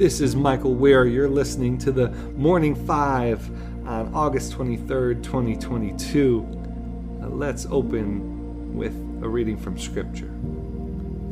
This is Michael Wear. You're listening to the Morning Five on August 23rd, 2022. Uh, let's open with a reading from Scripture.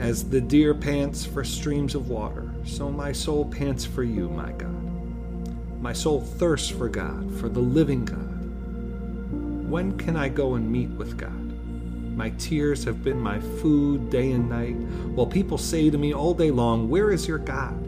As the deer pants for streams of water, so my soul pants for you, my God. My soul thirsts for God, for the living God. When can I go and meet with God? My tears have been my food day and night, while people say to me all day long, Where is your God?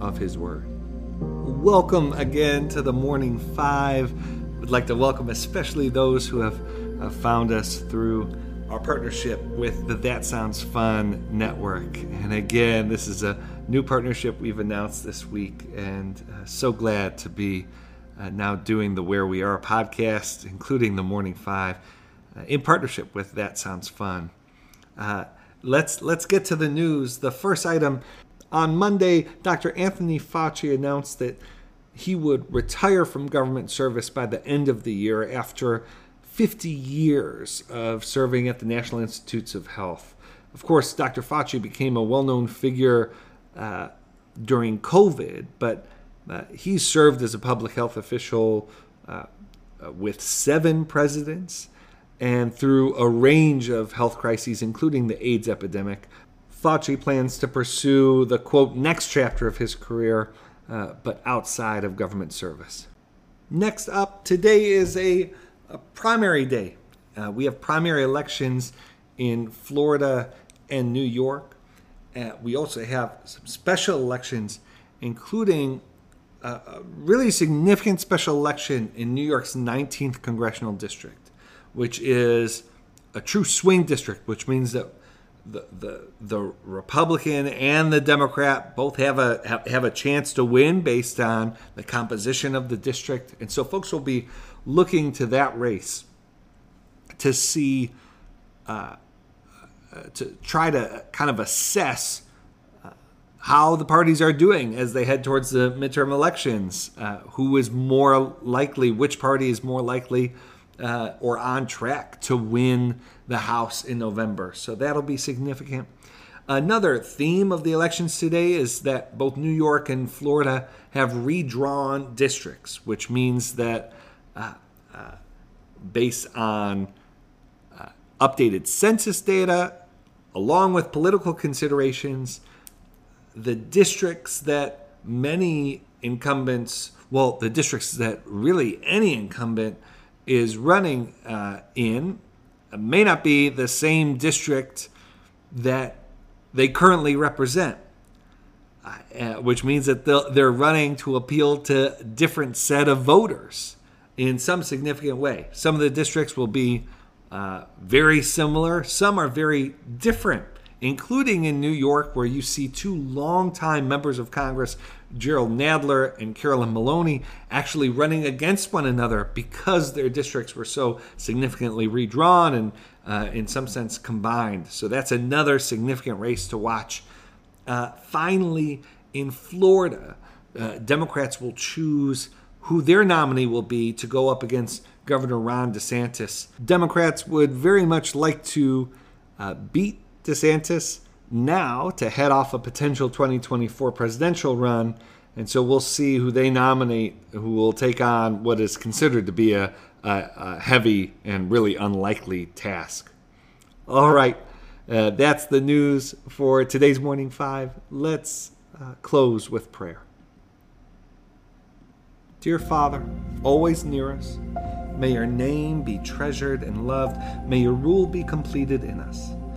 of His Word. Welcome again to the Morning Five. We'd like to welcome especially those who have found us through our partnership with the That Sounds Fun Network. And again, this is a new partnership we've announced this week, and uh, so glad to be uh, now doing the Wear We Are podcast, including the Morning Five uh, in partnership with That Sounds Fun. Let's let's get to the news. The first item on Monday, Dr. Anthony Fauci announced that he would retire from government service by the end of the year after 50 years of serving at the National Institutes of Health. Of course, Dr. Fauci became a well known figure uh, during COVID, but uh, he served as a public health official uh, with seven presidents and through a range of health crises, including the AIDS epidemic. Fauci plans to pursue the quote next chapter of his career, uh, but outside of government service. Next up, today is a, a primary day. Uh, we have primary elections in Florida and New York. Uh, we also have some special elections, including a, a really significant special election in New York's 19th congressional district which is a true swing district, which means that the the, the Republican and the Democrat both have a have, have a chance to win based on the composition of the district, and so folks will be looking to that race to see uh, uh to try to kind of assess uh, how the parties are doing as they head towards the midterm elections. Uh, who is more likely? Which party is more likely? Uh, or on track to win the House in November. So that'll be significant. Another theme of the elections today is that both New York and Florida have redrawn districts, which means that uh, uh, based on uh, updated census data, along with political considerations, the districts that many incumbents, well, the districts that really any incumbent is running uh, in may not be the same district that they currently represent, uh, uh which means that they're running to appeal to different set of voters in some significant way. Some of the districts will be uh, very similar, some are very different including in New York, where you see two longtime members of Congress, Jerrold Nadler and Carolyn Maloney, actually running against one another because their districts were so significantly redrawn and, uh, in some sense, combined. So that's another significant race to watch. Uh, finally, in Florida, uh, Democrats will choose who their nominee will be to go up against Governor Ron DeSantis. Democrats would very much like to uh, beat DeSantis now to head off a potential 2024 presidential run. And so we'll see who they nominate, who will take on what is considered to be a, a, a heavy and really unlikely task. All right, uh, that's the news for today's Morning Five. Let's uh, close with prayer. Dear Father, always near us, may your name be treasured and loved. May your rule be completed in us.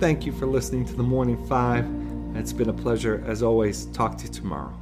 Thank you for listening to the Morning Five. It's been a pleasure, as always. Talk to you tomorrow.